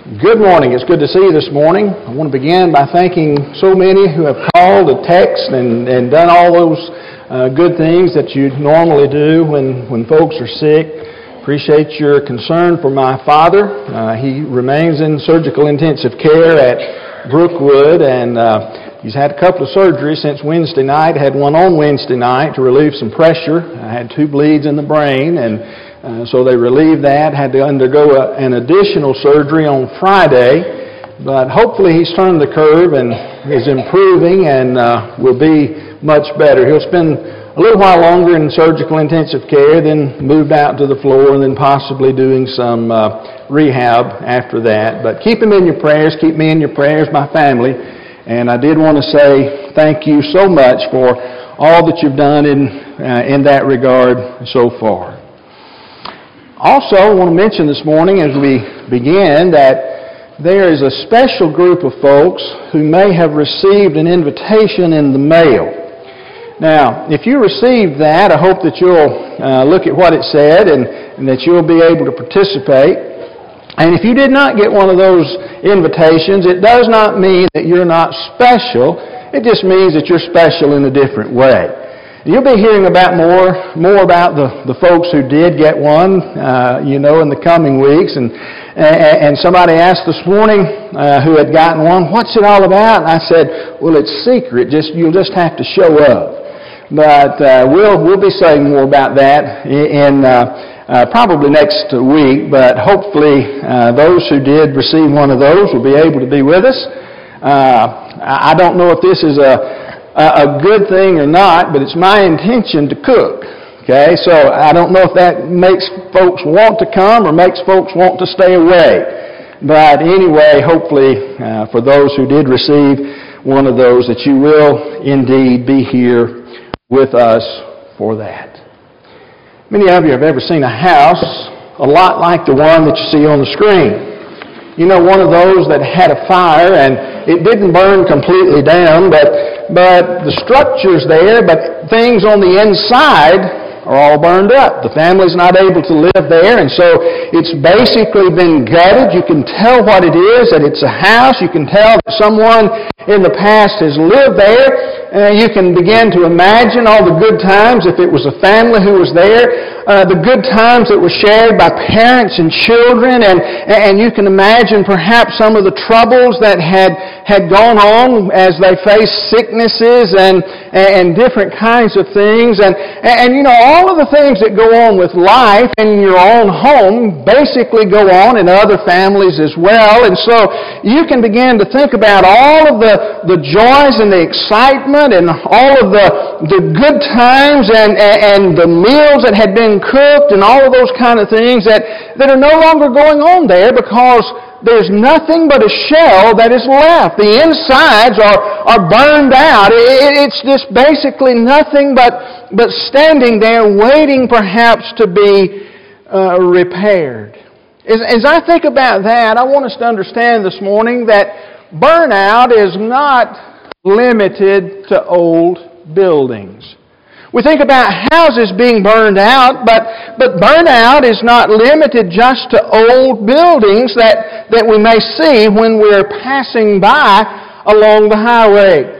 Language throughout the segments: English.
Good morning. It's good to see you this morning. I want to begin by thanking so many who have called, a texted and, and done all those uh, good things that you normally do when, when folks are sick. Appreciate your concern for my father. Uh, he remains in surgical intensive care at Brookwood, and uh, he's had a couple of surgeries since Wednesday night. Had one on Wednesday night to relieve some pressure. I had two bleeds in the brain, and uh, so they relieved that, had to undergo a, an additional surgery on Friday, but hopefully he's turned the curve and is improving and uh, will be much better. He'll spend a little while longer in surgical intensive care, then moved out to the floor, and then possibly doing some uh, rehab after that. But keep him in your prayers, keep me in your prayers, my family. And I did want to say thank you so much for all that you've done in, uh, in that regard so far. Also, I want to mention this morning as we begin that there is a special group of folks who may have received an invitation in the mail. Now, if you received that, I hope that you'll uh, look at what it said and, and that you'll be able to participate. And if you did not get one of those invitations, it does not mean that you're not special. It just means that you're special in a different way. You'll be hearing about more, more about the, the folks who did get one, uh, you know, in the coming weeks. And, and somebody asked this morning uh, who had gotten one, what's it all about? And I said, well, it's secret. Just, you'll just have to show up. But uh, we'll, we'll be saying more about that in uh, uh, probably next week. But hopefully uh, those who did receive one of those will be able to be with us. I don't know if this is a a good thing or not, but it's my intention to cook. Okay, so I don't know if that makes folks want to come or makes folks want to stay away. But anyway, hopefully, uh, for those who did receive one of those, that you will indeed be here with us for that. Many of you have ever seen a house a lot like the one that you see on the screen. You know, one of those that had a fire and it didn't burn completely down, but, but the structure's there, but things on the inside are all burned up. The family's not able to live there, and so it's basically been gutted. You can tell what it is, that it's a house. You can tell that someone in the past has lived there. Uh, you can begin to imagine all the good times if it was a family who was there, uh, the good times that were shared by parents and children, and, and you can imagine perhaps some of the troubles that had, had gone on as they faced sicknesses and, and different kinds of things. And, and, you know, all of the things that go on with life in your own home basically go on in other families as well. And so you can begin to think about all of the, the joys and the excitement and all of the, the good times and, and the meals that had been cooked and all of those kind of things that, that are no longer going on there because there's nothing but a shell that is left. The insides are, are burned out. It, it's just basically nothing but, but standing there waiting perhaps to be uh, repaired. As, as I think about that, I want us to understand this morning that burnout is not limited to old buildings. We think about houses being burned out, but, but burnout is not limited just to old buildings that, that we may see when we're passing by along the highway.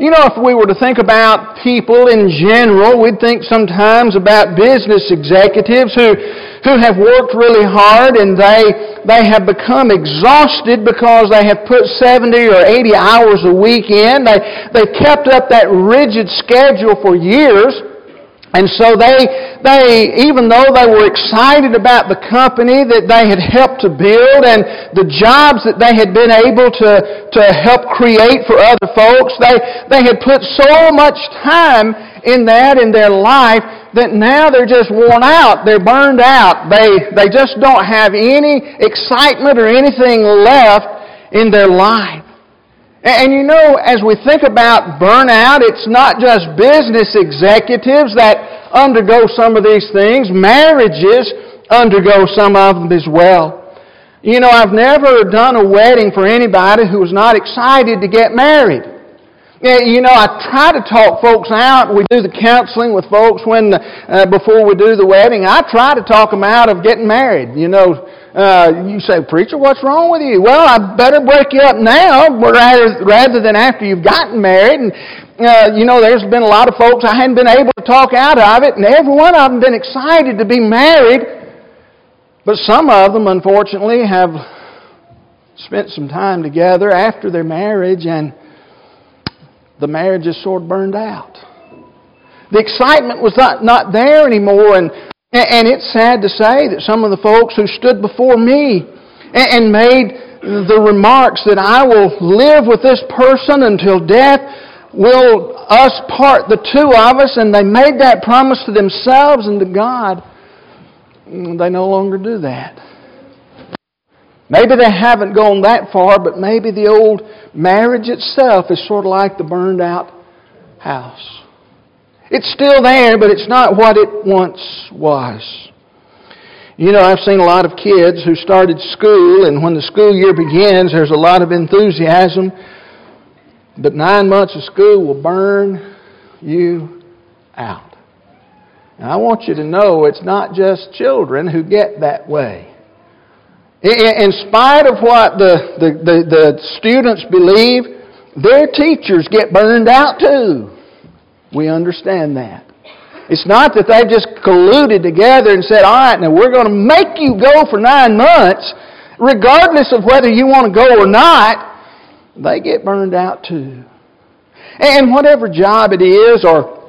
You know, if we were to think about people in general, we'd think sometimes about business executives who, who have worked really hard and they, they have become exhausted because they have put 70 or 80 hours a week in. They, they've kept up that rigid schedule for years. And so they, they, even though they were excited about the company that they had helped to build and the jobs that they had been able to, to help create for other folks, they, they had put so much time in that in their life that now they're just worn out. They're burned out. They, they just don't have any excitement or anything left in their life. And, you know, as we think about burnout, it's not just business executives that undergo some of these things. Marriages undergo some of them as well. You know, I've never done a wedding for anybody who was not excited to get married. You know, I try to talk folks out. We do the counseling with folks when uh, before we do the wedding. I try to talk them out of getting married. You know, uh, you say, Preacher, what's wrong with you? Well, I better break you up now rather, rather than after you've gotten married. And, uh, you know, there's been a lot of folks I hadn't been able to talk out of it, and every one of them been excited to be married. But some of them, unfortunately, have spent some time together after their marriage, and the marriage is sort of burned out. The excitement was not, not there anymore, and, and it's sad to say that some of the folks who stood before me and, made the remarks that I will live with this person until death will us part the two of us, and they made that promise to themselves and to God. Mm, they no longer do that. Maybe they haven't gone that far, but maybe the old marriage itself is sort of like the burned out house. It's still there, but it's not what it once was. You know, I've seen a lot of kids who started school, and when the school year begins, there's a lot of enthusiasm but nine months of school will burn you out. And I want you to know it's not just children who get that way. In spite of what the, the, the, the students believe, their teachers get burned out too. We understand that. It's not that they've just colluded together and said, all right, now we're going to make you go for nine months, regardless of whether you want to go or not they get burned out too. And whatever job it is or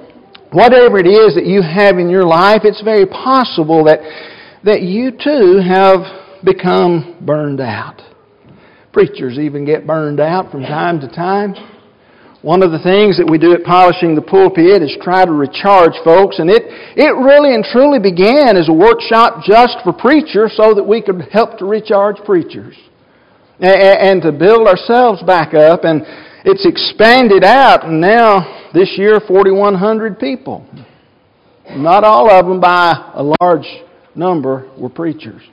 whatever it is that you have in your life, it's very possible that, that you too have become burned out. Preachers even get burned out from time to time. One of the things that we do at Polishing the Pulpit is try to recharge folks, and it, it really and truly began as a workshop just for preachers so that we could help to recharge preachers and to build ourselves back up. And it's expanded out, and now this year, 4,100 people. Not all of them by a large number were preachers.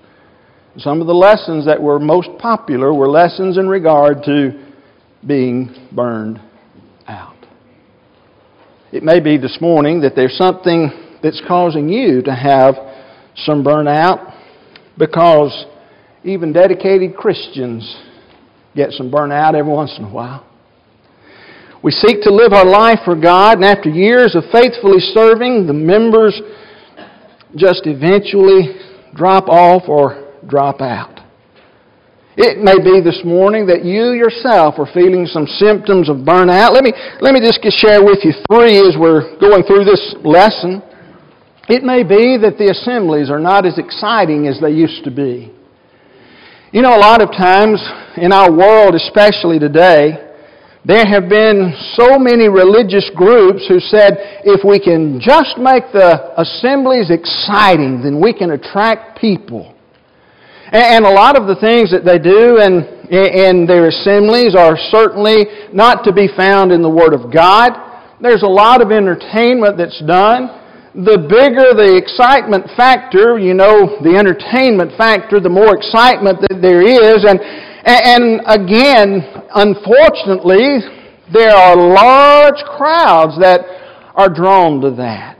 Some of the lessons that were most popular were lessons in regard to being burned. It may be this morning that there's something that's causing you to have some burnout because even dedicated Christians get some burnout every once in a while. We seek to live our life for God, and after years of faithfully serving, the members just eventually drop off or drop out. It may be this morning that you yourself are feeling some symptoms of burnout. Let me, let me just share with you three as we're going through this lesson. It may be that the assemblies are not as exciting as they used to be. You know, a lot of times in our world, especially today, there have been so many religious groups who said if we can just make the assemblies exciting, then we can attract people. And a lot of the things that they do in, in their assemblies are certainly not to be found in the Word of God. There's a lot of entertainment that's done the bigger the excitement factor, you know, the entertainment factor, the more excitement that there is. And, and again, unfortunately, there are large crowds that are drawn to that.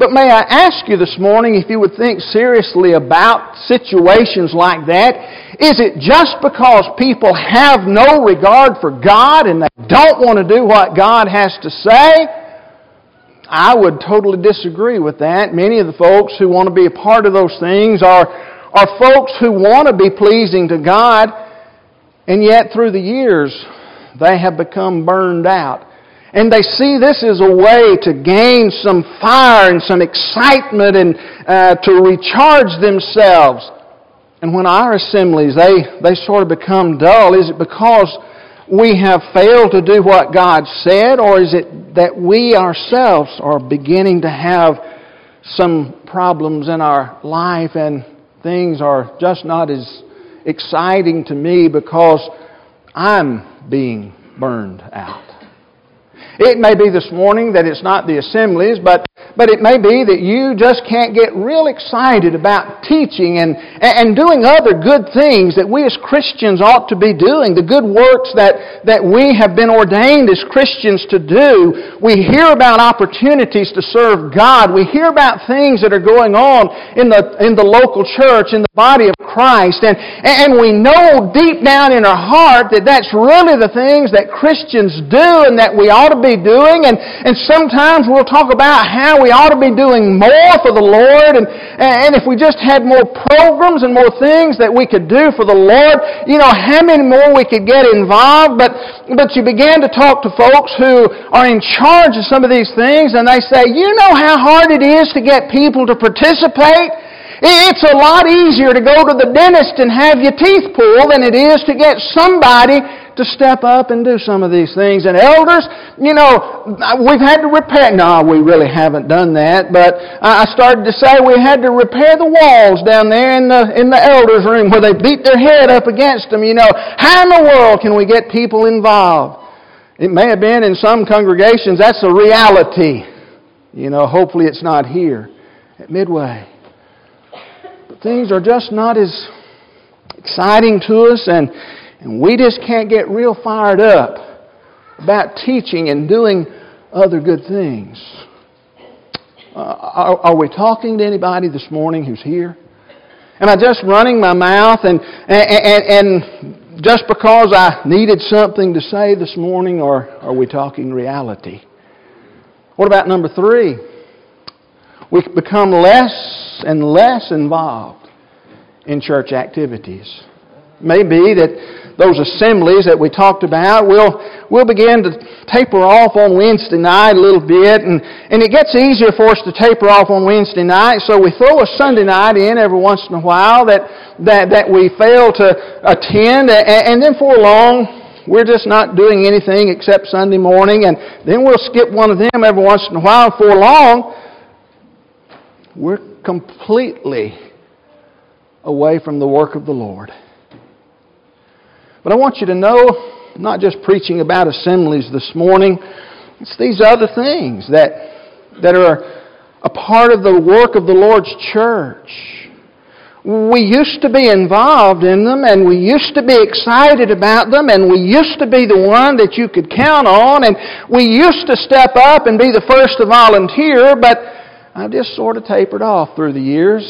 But may I ask you this morning if you would think seriously about situations like that? Is it just because people have no regard for God and they don't want to do what God has to say? I would totally disagree with that. Many of the folks who want to be a part of those things are, are folks who want to be pleasing to God, and yet through the years, they have become burned out. And they see this as a way to gain some fire and some excitement and uh, to recharge themselves. And when our assemblies, they, they sort of become dull, is it because we have failed to do what God said, or is it that we ourselves are beginning to have some problems in our life and things are just not as exciting to me because I'm being burned out? It may be this morning that it's not the assemblies, but, but it may be that you just can't get real excited about teaching and, and doing other good things that we as Christians ought to be doing, the good works that, that we have been ordained as Christians to do. We hear about opportunities to serve God. We hear about things that are going on in the, in the local church, in the body of Christ. And, and we know deep down in our heart that that's really the things that Christians do and that we ought to be doing. And, and sometimes we'll talk about how we ought to be doing more for the Lord. And, and if we just had more programs and more things that we could do for the Lord, you know, how many more we could get involved. But, but you begin to talk to folks who are in charge of some of these things and they say, you know how hard it is to get people to participate? It's a lot easier to go to the dentist and have your teeth pulled than it is to get somebody to step up and do some of these things. And elders, you know, we've had to repair. No, we really haven't done that. But I started to say we had to repair the walls down there in the in the elders' room where they beat their head up against them. You know, how in the world can we get people involved? It may have been in some congregations. That's a reality. You know, hopefully it's not here at Midway things are just not as exciting to us, and, and we just can't get real fired up about teaching and doing other good things. Uh, are, are, we talking to anybody this morning who's here? Am I just running my mouth and, and, and, and just because I needed something to say this morning, or are we talking reality? What about number three? We become less and less involved in church activities. Maybe that those assemblies that we talked about We'll, we'll begin to taper off on Wednesday night a little bit, and, and it gets easier for us to taper off on Wednesday night, so we throw a Sunday night in every once in a while that, that, that we fail to attend, and, and then for long, we're just not doing anything except Sunday morning, and then we'll skip one of them every once in a while. For long, we're completely away from the work of the Lord. But I want you to know, I'm not just preaching about assemblies this morning, it's these other things that, that are a part of the work of the Lord's church. We used to be involved in them and we used to be excited about them and we used to be the one that you could count on and we used to step up and be the first to volunteer, but I've just sort of tapered off through the years.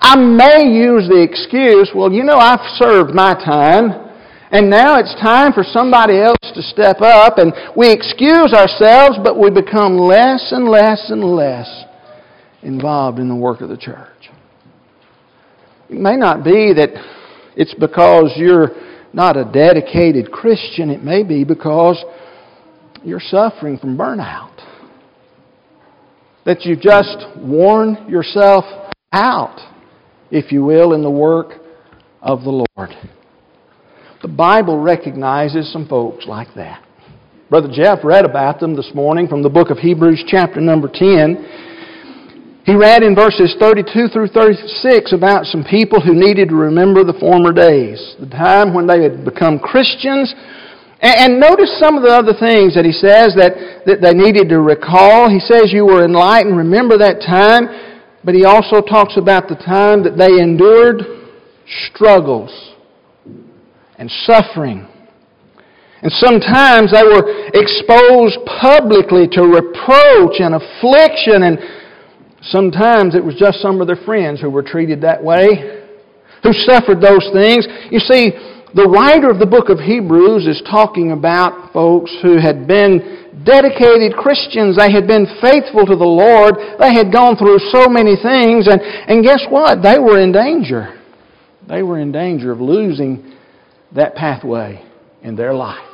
I may use the excuse, well, you know, I've served my time, and now it's time for somebody else to step up, and we excuse ourselves, but we become less and less and less involved in the work of the church. It may not be that it's because you're not a dedicated Christian, it may be because you're suffering from burnout. That you've just worn yourself out if you will, in the work of the Lord. The Bible recognizes some folks like that. Brother Jeff read about them this morning from the book of Hebrews, chapter number 10. He read in verses 32 through 36 about some people who needed to remember the former days, the time when they had become Christians. And notice some of the other things that he says that, that they needed to recall. He says, You were enlightened. Remember that time but he also talks about the time that they endured struggles and suffering. And sometimes they were exposed publicly to reproach and affliction, and sometimes it was just some of their friends who were treated that way, who suffered those things. You see, the writer of the book of Hebrews is talking about folks who had been dedicated Christians. They had been faithful to the Lord. They had gone through so many things. And, and guess what? They were in danger. They were in danger of losing that pathway in their life.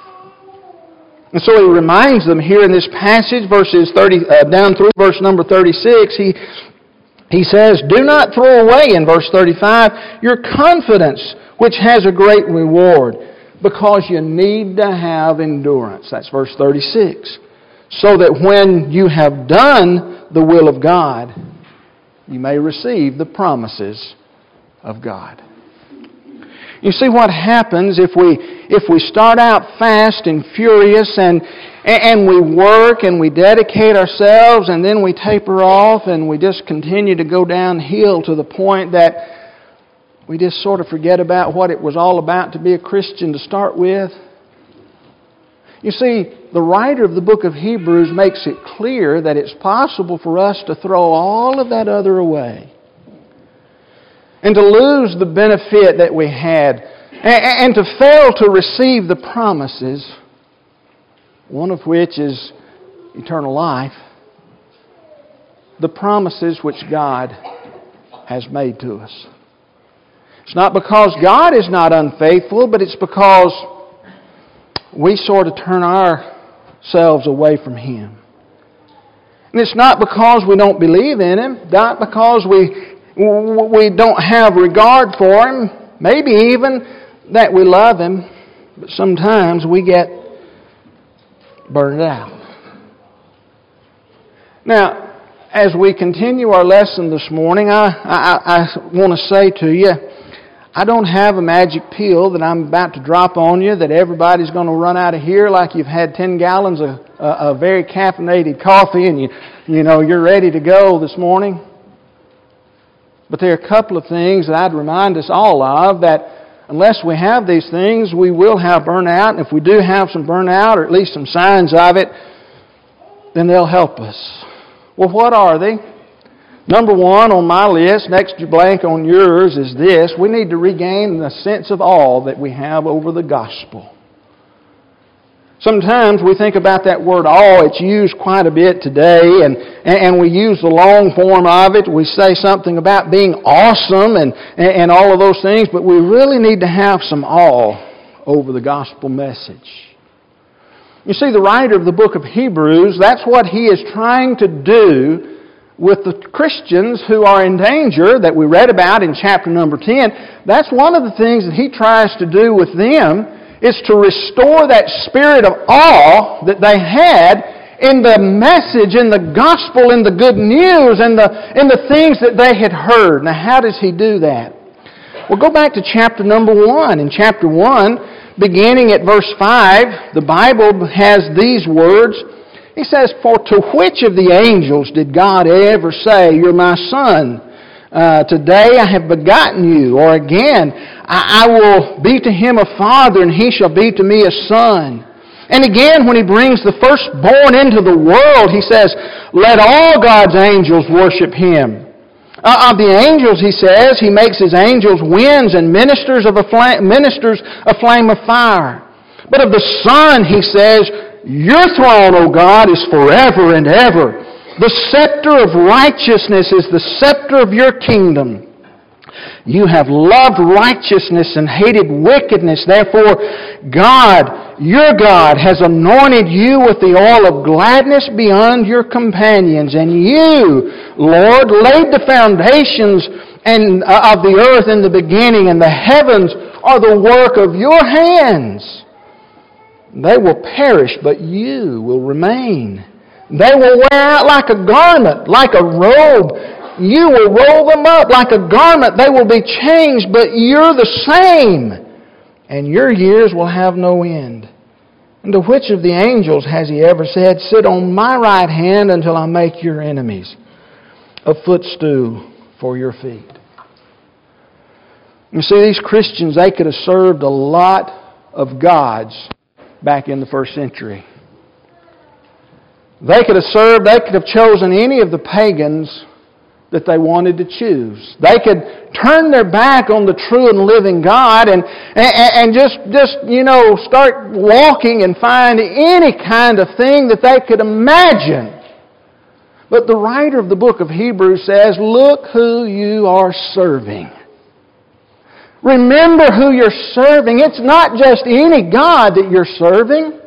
And so he reminds them here in this passage, verses 30, uh, down through verse number 36, he, he says, Do not throw away, in verse 35, your confidence, which has a great reward because you need to have endurance. That's verse 36. So that when you have done the will of God, you may receive the promises of God. You see what happens if we if we start out fast and furious and, and we work and we dedicate ourselves and then we taper off and we just continue to go downhill to the point that we just sort of forget about what it was all about to be a Christian to start with. You see, the writer of the book of Hebrews makes it clear that it's possible for us to throw all of that other away and to lose the benefit that we had and to fail to receive the promises, one of which is eternal life, the promises which God has made to us. It's not because God is not unfaithful, but it's because we sort of turn ourselves away from Him. And it's not because we don't believe in Him, not because we, we don't have regard for Him, maybe even that we love Him, but sometimes we get burned out. Now, as we continue our lesson this morning, I, I, I want to say to you, I don't have a magic pill that I'm about to drop on you that everybody's going to run out of here like you've had 10 gallons of, uh, very caffeinated coffee and you, you know, you're ready to go this morning. But there are a couple of things that I'd remind us all of that unless we have these things, we will have burnout. And if we do have some burnout, or at least some signs of it, then they'll help us. Well, what are they? Number one on my list, next to blank on yours, is this. We need to regain the sense of awe that we have over the gospel. Sometimes we think about that word awe. It's used quite a bit today, and, and we use the long form of it. We say something about being awesome and, and all of those things, but we really need to have some awe over the gospel message. You see, the writer of the book of Hebrews, that's what he is trying to do with the Christians who are in danger that we read about in chapter number 10, that's one of the things that he tries to do with them is to restore that spirit of awe that they had in the message, in the gospel, in the good news, in the, in the things that they had heard. Now, how does he do that? Well, go back to chapter number 1. In chapter 1, beginning at verse 5, the Bible has these words he says, For to which of the angels did God ever say, You're my son? Uh, today I have begotten you. Or again, I, I will be to him a father, and he shall be to me a son. And again, when he brings the firstborn into the world, he says, Let all God's angels worship him. Uh, of the angels, he says, he makes his angels winds and ministers of a flame, ministers a flame of fire. But of the Son, he says, your throne, O God, is forever and ever. The scepter of righteousness is the scepter of your kingdom. You have loved righteousness and hated wickedness. Therefore, God, your God, has anointed you with the oil of gladness beyond your companions. And you, Lord, laid the foundations and, uh, of the earth in the beginning, and the heavens are the work of your hands. They will perish, but you will remain. They will wear out like a garment, like a robe. You will roll them up like a garment. They will be changed, but you're the same. And your years will have no end. And to which of the angels has he ever said, Sit on my right hand until I make your enemies a footstool for your feet? You see, these Christians, they could have served a lot of gods back in the first century. They could have served, they could have chosen any of the pagans that they wanted to choose. They could turn their back on the true and living God and, and, and just, just, you know, start walking and find any kind of thing that they could imagine. But the writer of the book of Hebrews says, Look who you are serving. Remember who you're serving. It's not just any God that you're serving.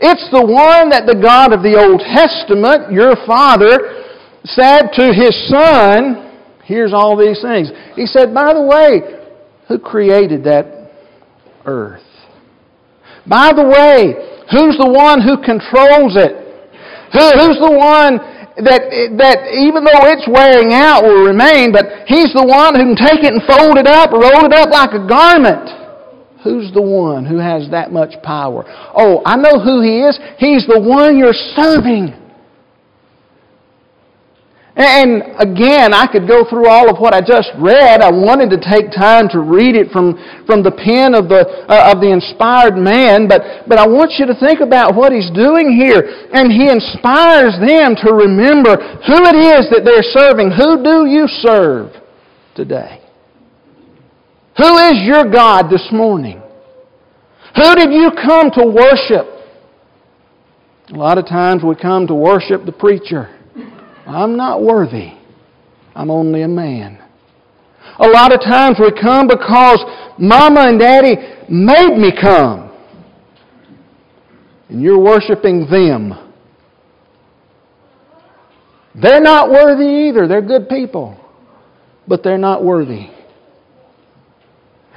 It's the one that the God of the Old Testament, your father, said to his son, here's all these things. He said, by the way, who created that earth? By the way, who's the one who controls it? Who, who's the one that, that even though it's wearing out will remain, but He's the one who can take it and fold it up, roll it up like a garment. Who's the one who has that much power? Oh, I know who He is. He's the one you're serving. And again, I could go through all of what I just read. I wanted to take time to read it from, from the pen of the, uh, of the inspired man, but, but I want you to think about what he's doing here. And he inspires them to remember who it is that they're serving. Who do you serve today? Who is your God this morning? Who did you come to worship? A lot of times we come to worship the preacher. I'm not worthy. I'm only a man. A lot of times we come because mama and daddy made me come. And you're worshiping them. They're not worthy either. They're good people. But they're not worthy.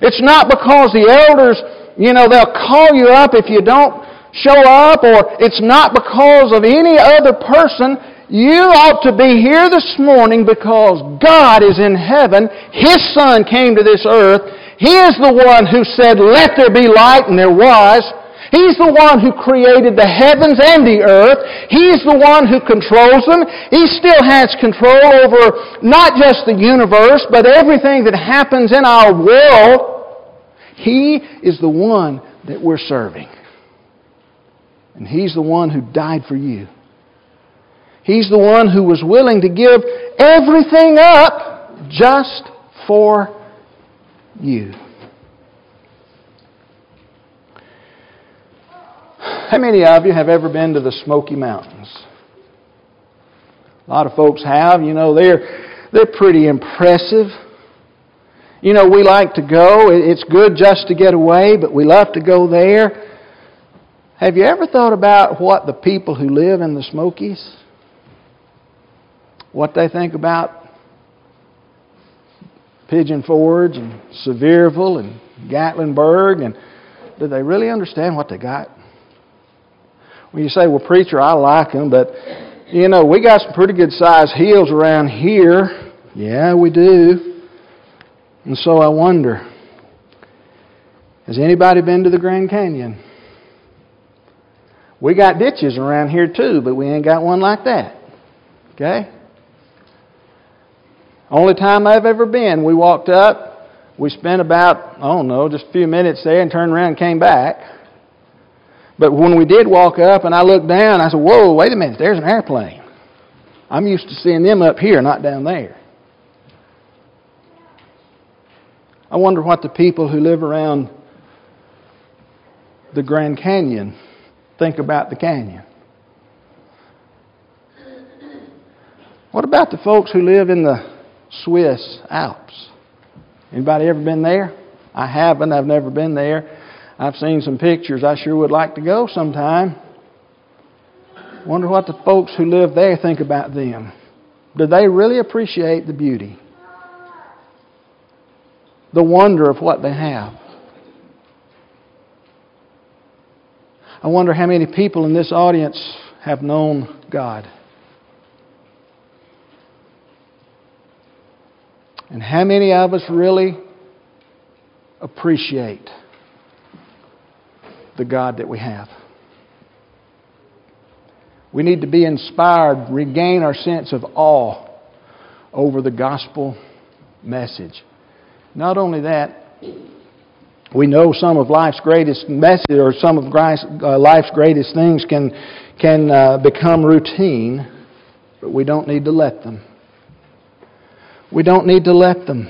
It's not because the elders, you know, they'll call you up if you don't show up, or it's not because of any other person. You ought to be here this morning because God is in heaven. His Son came to this earth. He is the one who said, Let there be light, and there was. He's the one who created the heavens and the earth. He's the one who controls them. He still has control over not just the universe, but everything that happens in our world. He is the one that we're serving. And He's the one who died for you. He's the one who was willing to give everything up just for you. How many of you have ever been to the Smoky Mountains? A lot of folks have. You know, they're, they're pretty impressive. You know, we like to go. It's good just to get away, but we love to go there. Have you ever thought about what the people who live in the Smokies what they think about Pigeon Forge and Sevierville and Gatlinburg, and do they really understand what they got? When you say, well, preacher, I like them, but you know, we got some pretty good sized hills around here. Yeah, we do. And so I wonder, has anybody been to the Grand Canyon? We got ditches around here too, but we ain't got one like that. Okay? Only time I've ever been, we walked up, we spent about, I don't know, just a few minutes there and turned around and came back. But when we did walk up and I looked down, I said, Whoa, wait a minute, there's an airplane. I'm used to seeing them up here, not down there. I wonder what the people who live around the Grand Canyon think about the canyon. What about the folks who live in the Swiss Alps. Anybody ever been there? I haven't. I've never been there. I've seen some pictures. I sure would like to go sometime. Wonder what the folks who live there think about them. Do they really appreciate the beauty? The wonder of what they have? I wonder how many people in this audience have known God. And how many of us really appreciate the God that we have? We need to be inspired, regain our sense of awe over the gospel message. Not only that, we know some of life's greatest message or some of uh, life's greatest things can, can uh, become routine, but we don't need to let them. We don't need to let them.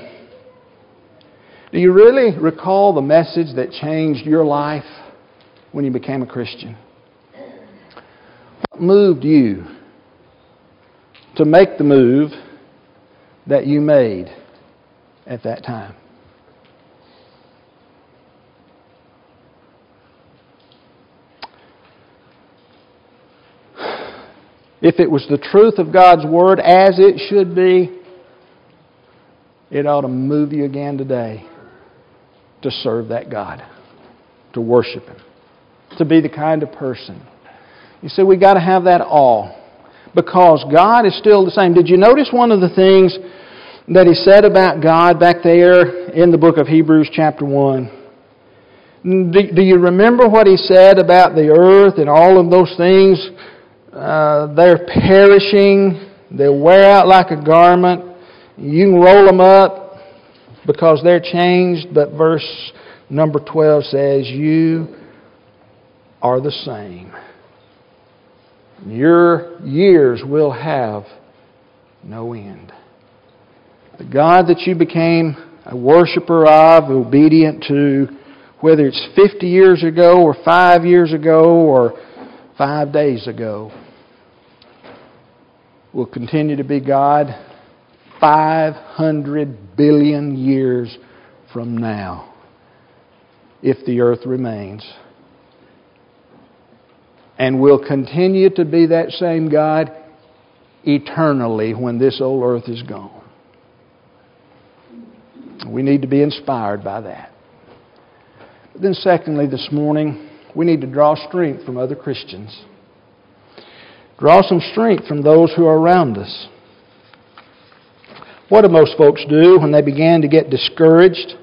Do you really recall the message that changed your life when you became a Christian? What moved you to make the move that you made at that time? If it was the truth of God's Word as it should be, it ought to move you again today to serve that God, to worship Him, to be the kind of person. You see, we've got to have that awe because God is still the same. Did you notice one of the things that He said about God back there in the book of Hebrews, chapter 1? Do, do you remember what he said about the earth and all of those things? Uh, they're perishing. They'll wear out like a garment. You can roll them up because they're changed, but verse number 12 says, You are the same. Your years will have no end. The God that you became a worshiper of, obedient to, whether it's 50 years ago or five years ago or five days ago, will continue to be God 500 billion years from now if the earth remains. And will continue to be that same God eternally when this old earth is gone. We need to be inspired by that. But then, secondly, this morning, we need to draw strength from other Christians. Draw some strength from those who are around us. What do most folks do when they begin to get discouraged?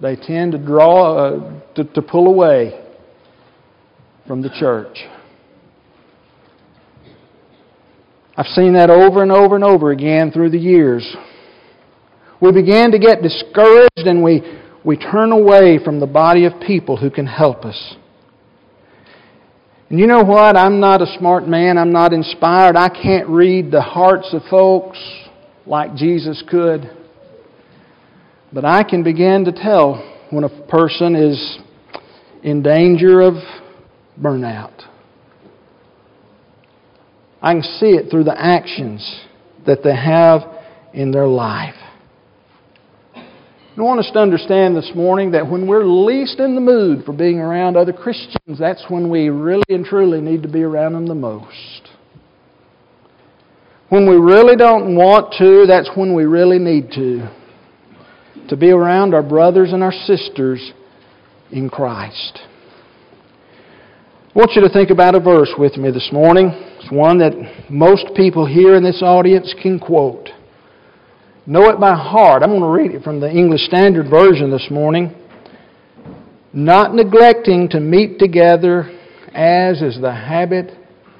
They tend to draw, uh, to, to pull away from the church. I've seen that over and over and over again through the years. We begin to get discouraged and we, we turn away from the body of people who can help us. And you know what? I'm not a smart man. I'm not inspired. I can't read the hearts of folks like Jesus could. But I can begin to tell when a person is in danger of burnout. I can see it through the actions that they have in their life. I want us to understand this morning that when we're least in the mood for being around other Christians, that's when we really and truly need to be around them the most. When we really don't want to, that's when we really need to. To be around our brothers and our sisters in Christ. I want you to think about a verse with me this morning. It's one that most people here in this audience can quote know it by heart. I'm going to read it from the English Standard Version this morning. Not neglecting to meet together, as is the habit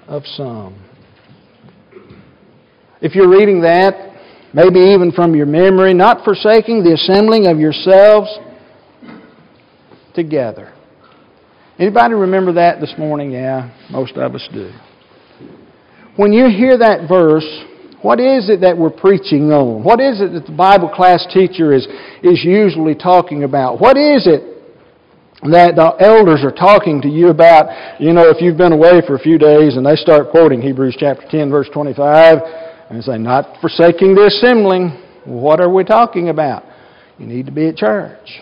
of some. If you're reading that, maybe even from your memory, not forsaking the assembling of yourselves together. Anybody remember that this morning? Yeah, most of us do. When you hear that verse, what is it that we're preaching on? What is it that the Bible class teacher is, is usually talking about? What is it that the elders are talking to you about? You know, if you've been away for a few days and they start quoting Hebrews chapter 10, verse 25, and say, not forsaking the assembling, what are we talking about? You need to be at church.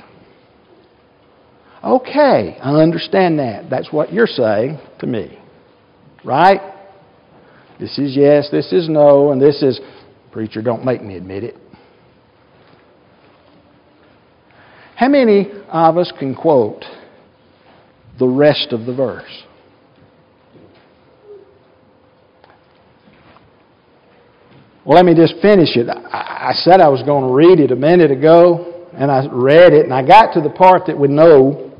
Okay, I understand that. That's what you're saying to me. Right? This is yes, this is no, and this is, preacher, don't make me admit it. How many of us can quote the rest of the verse? Well, let me just finish it. I said I was going to read it a minute ago, and I read it, and I got to the part that we know.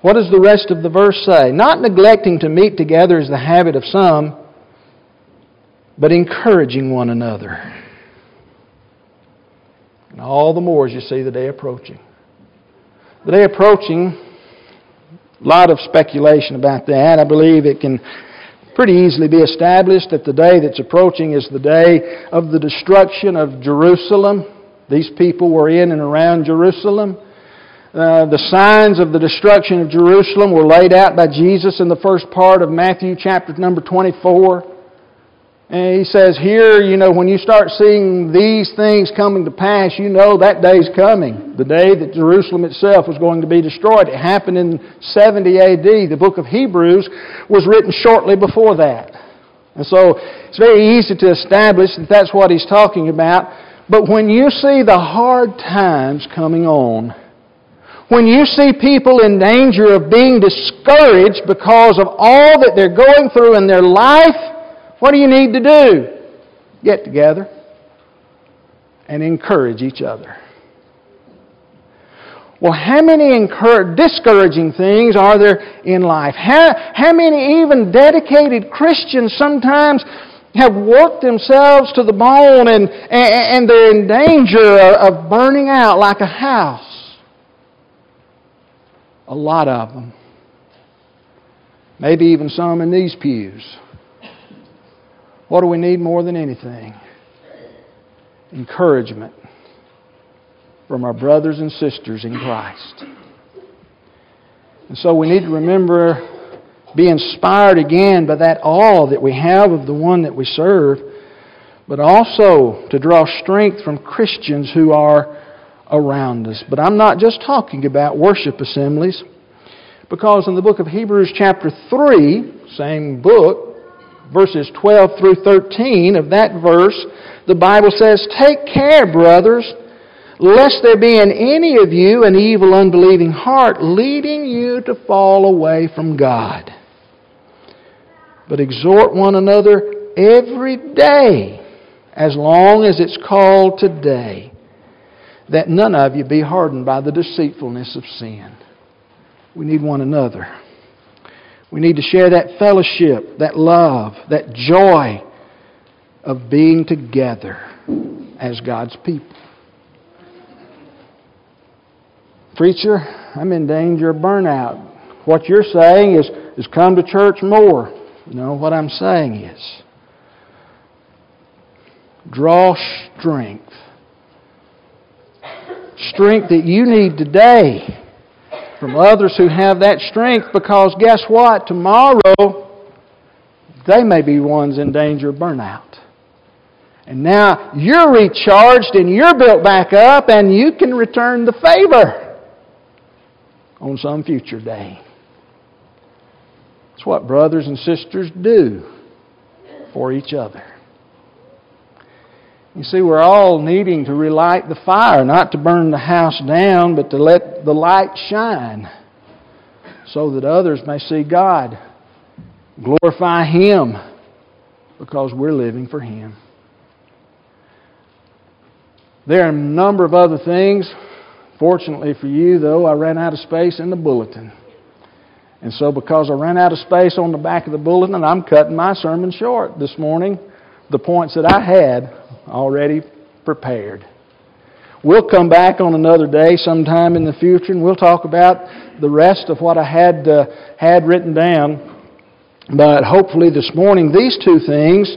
What does the rest of the verse say? Not neglecting to meet together is the habit of some but encouraging one another. And all the more as you see the day approaching. The day approaching, a lot of speculation about that. I believe it can pretty easily be established that the day that's approaching is the day of the destruction of Jerusalem. These people were in and around Jerusalem. Uh, the signs of the destruction of Jerusalem were laid out by Jesus in the first part of Matthew chapter number 24. And he says here, you know, when you start seeing these things coming to pass, you know that day's coming. The day that Jerusalem itself was going to be destroyed. It happened in 70 AD. The book of Hebrews was written shortly before that. And so it's very easy to establish that that's what he's talking about. But when you see the hard times coming on, when you see people in danger of being discouraged because of all that they're going through in their life, what do you need to do? Get together and encourage each other. Well, how many discouraging things are there in life? How, how many even dedicated Christians sometimes have worked themselves to the bone and, and, and they're in danger of burning out like a house? A lot of them. Maybe even some in these pews. What do we need more than anything? Encouragement from our brothers and sisters in Christ. And so we need to remember, be inspired again by that awe that we have of the one that we serve, but also to draw strength from Christians who are around us. But I'm not just talking about worship assemblies, because in the book of Hebrews, chapter 3, same book, verses 12 through 13 of that verse, the Bible says, Take care, brothers lest there be in any of you an evil, unbelieving heart, leading you to fall away from God. But exhort one another every day, as long as it's called today, that none of you be hardened by the deceitfulness of sin. We need one another. We need to share that fellowship, that love, that joy of being together as God's people. Preacher, I'm in danger of burnout. What you're saying is, is come to church more. No, what I'm saying is draw strength. Strength that you need today from others who have that strength because guess what? Tomorrow they may be ones in danger of burnout. And now you're recharged and you're built back up and you can return the favor on some future day. It's what brothers and sisters do for each other. You see, we're all needing to relight the fire, not to burn the house down, but to let the light shine so that others may see God, glorify Him, because we're living for Him. There are a number of other things Fortunately for you, though, I ran out of space in the bulletin. And so, because I ran out of space on the back of the bulletin, I'm cutting my sermon short this morning, the points that I had already prepared. We'll come back on another day sometime in the future and we'll talk about the rest of what I had, uh, had written down. But hopefully this morning, these two things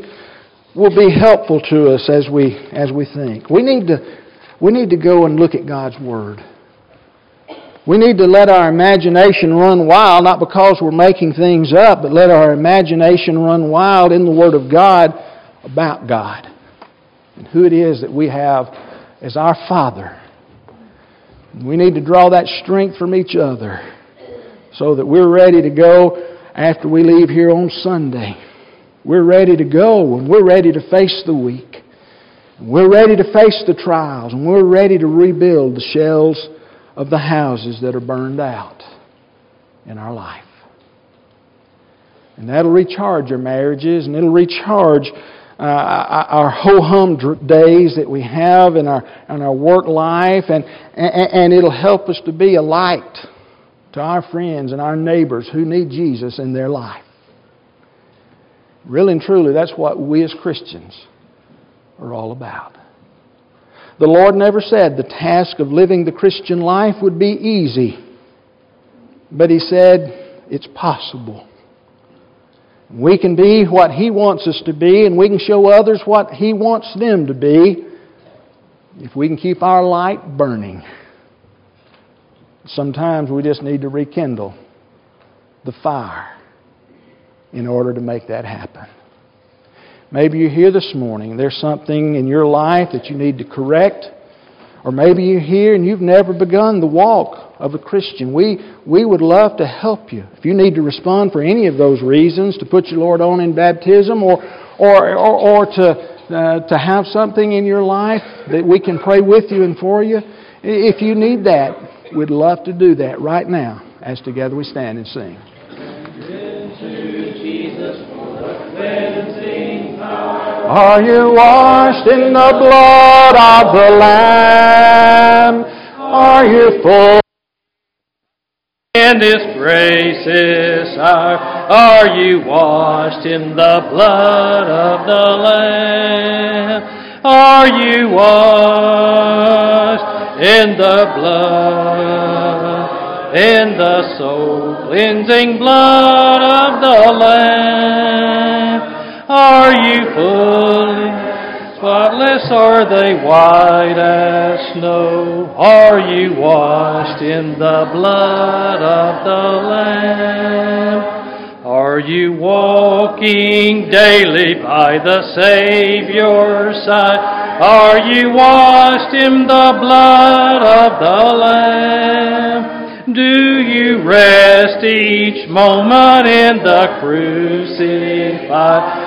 will be helpful to us as we, as we think. We need to we need to go and look at God's Word. We need to let our imagination run wild, not because we're making things up, but let our imagination run wild in the Word of God about God and who it is that we have as our Father. We need to draw that strength from each other so that we're ready to go after we leave here on Sunday. We're ready to go and we're ready to face the week. We're ready to face the trials and we're ready to rebuild the shells of the houses that are burned out in our life. And that'll recharge our marriages and it'll recharge uh, our ho hum days that we have in our, in our work life and, and, and it'll help us to be a light to our friends and our neighbors who need Jesus in their life. Really and truly, that's what we as Christians are all about. The Lord never said the task of living the Christian life would be easy, but He said it's possible. We can be what He wants us to be, and we can show others what He wants them to be if we can keep our light burning. Sometimes we just need to rekindle the fire in order to make that happen. Maybe you're here this morning there's something in your life that you need to correct. Or maybe you're here and you've never begun the walk of a Christian. We, we would love to help you. If you need to respond for any of those reasons, to put your Lord on in baptism or, or, or, or to, uh, to have something in your life that we can pray with you and for you, if you need that, we'd love to do that right now as together we stand and sing. Are you washed in the blood of the Lamb? Are you full? And His grace is our. Are you washed in the blood of the Lamb? Are you washed in the blood, in the soul cleansing blood of the Lamb? Are you fully spotless? Are they white as snow? Are you washed in the blood of the Lamb? Are you walking daily by the Savior's side? Are you washed in the blood of the Lamb? Do you rest each moment in the crucified?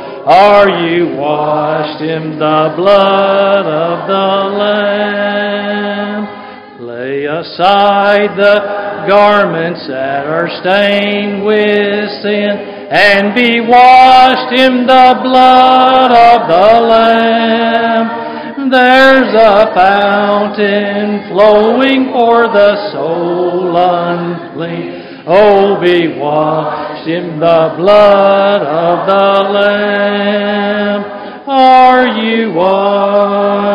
Are you washed in the blood of the Lamb? Lay aside the garments that are stained with sin and be washed in the blood of the Lamb. There's a fountain flowing for the soul unclean. Oh, be washed in the blood of the Lamb. Are you washed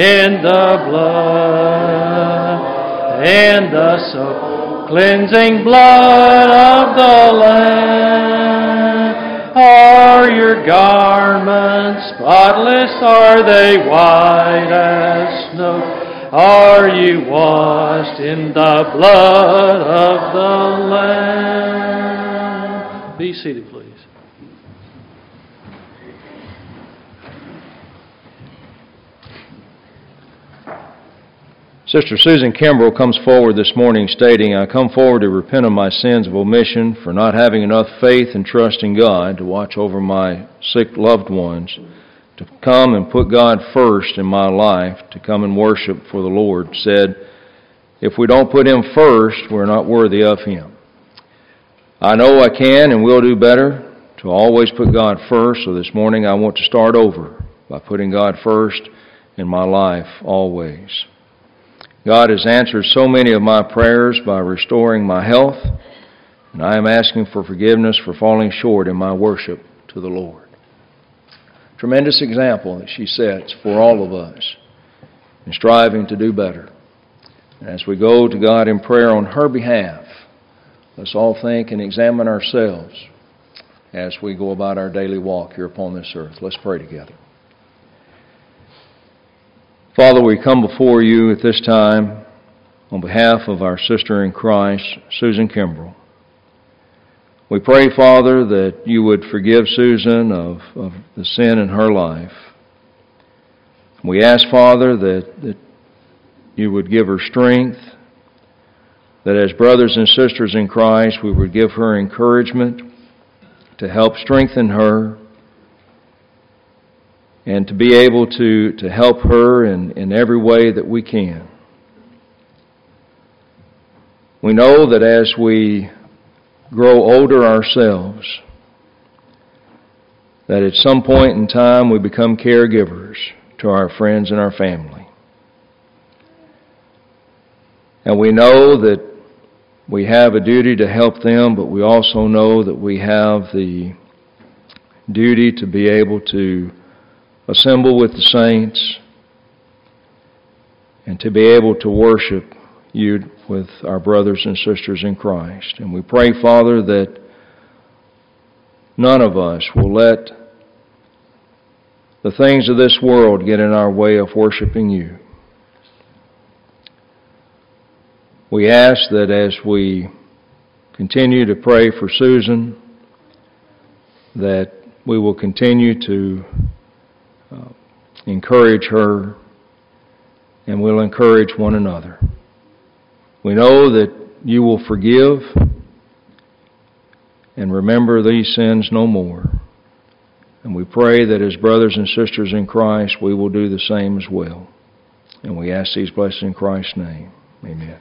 in the blood and the soul cleansing blood of the Lamb? Are your garments spotless? Are they white as snow? Are you washed in the blood of the Lamb? Be seated, please. Sister Susan Kimbrell comes forward this morning stating, I come forward to repent of my sins of omission for not having enough faith and trust in God to watch over my sick loved ones, to come and put God first in my life, to come and worship for the Lord. Said, if we don't put Him first, we're not worthy of Him. I know I can and will do better to always put God first, so this morning I want to start over by putting God first in my life always. God has answered so many of my prayers by restoring my health, and I am asking for forgiveness for falling short in my worship to the Lord. Tremendous example that she sets for all of us in striving to do better. And as we go to God in prayer on her behalf, let's all think and examine ourselves as we go about our daily walk here upon this earth. Let's pray together. Father, we come before you at this time on behalf of our sister in Christ, Susan Kimbrell. We pray, Father, that you would forgive Susan of, of the sin in her life. We ask, Father, that, that you would give her strength, that as brothers and sisters in Christ, we would give her encouragement to help strengthen her and to be able to, to help her in, in every way that we can. We know that as we grow older ourselves, that at some point in time we become caregivers to our friends and our family. And we know that we have a duty to help them, but we also know that we have the duty to be able to assemble with the saints and to be able to worship you with our brothers and sisters in Christ. And we pray, Father, that none of us will let the things of this world get in our way of worshiping you. We ask that as we continue to pray for Susan, that we will continue to uh, encourage her, and we'll encourage one another. We know that you will forgive and remember these sins no more. And we pray that as brothers and sisters in Christ, we will do the same as well. And we ask these blessings in Christ's name. Amen.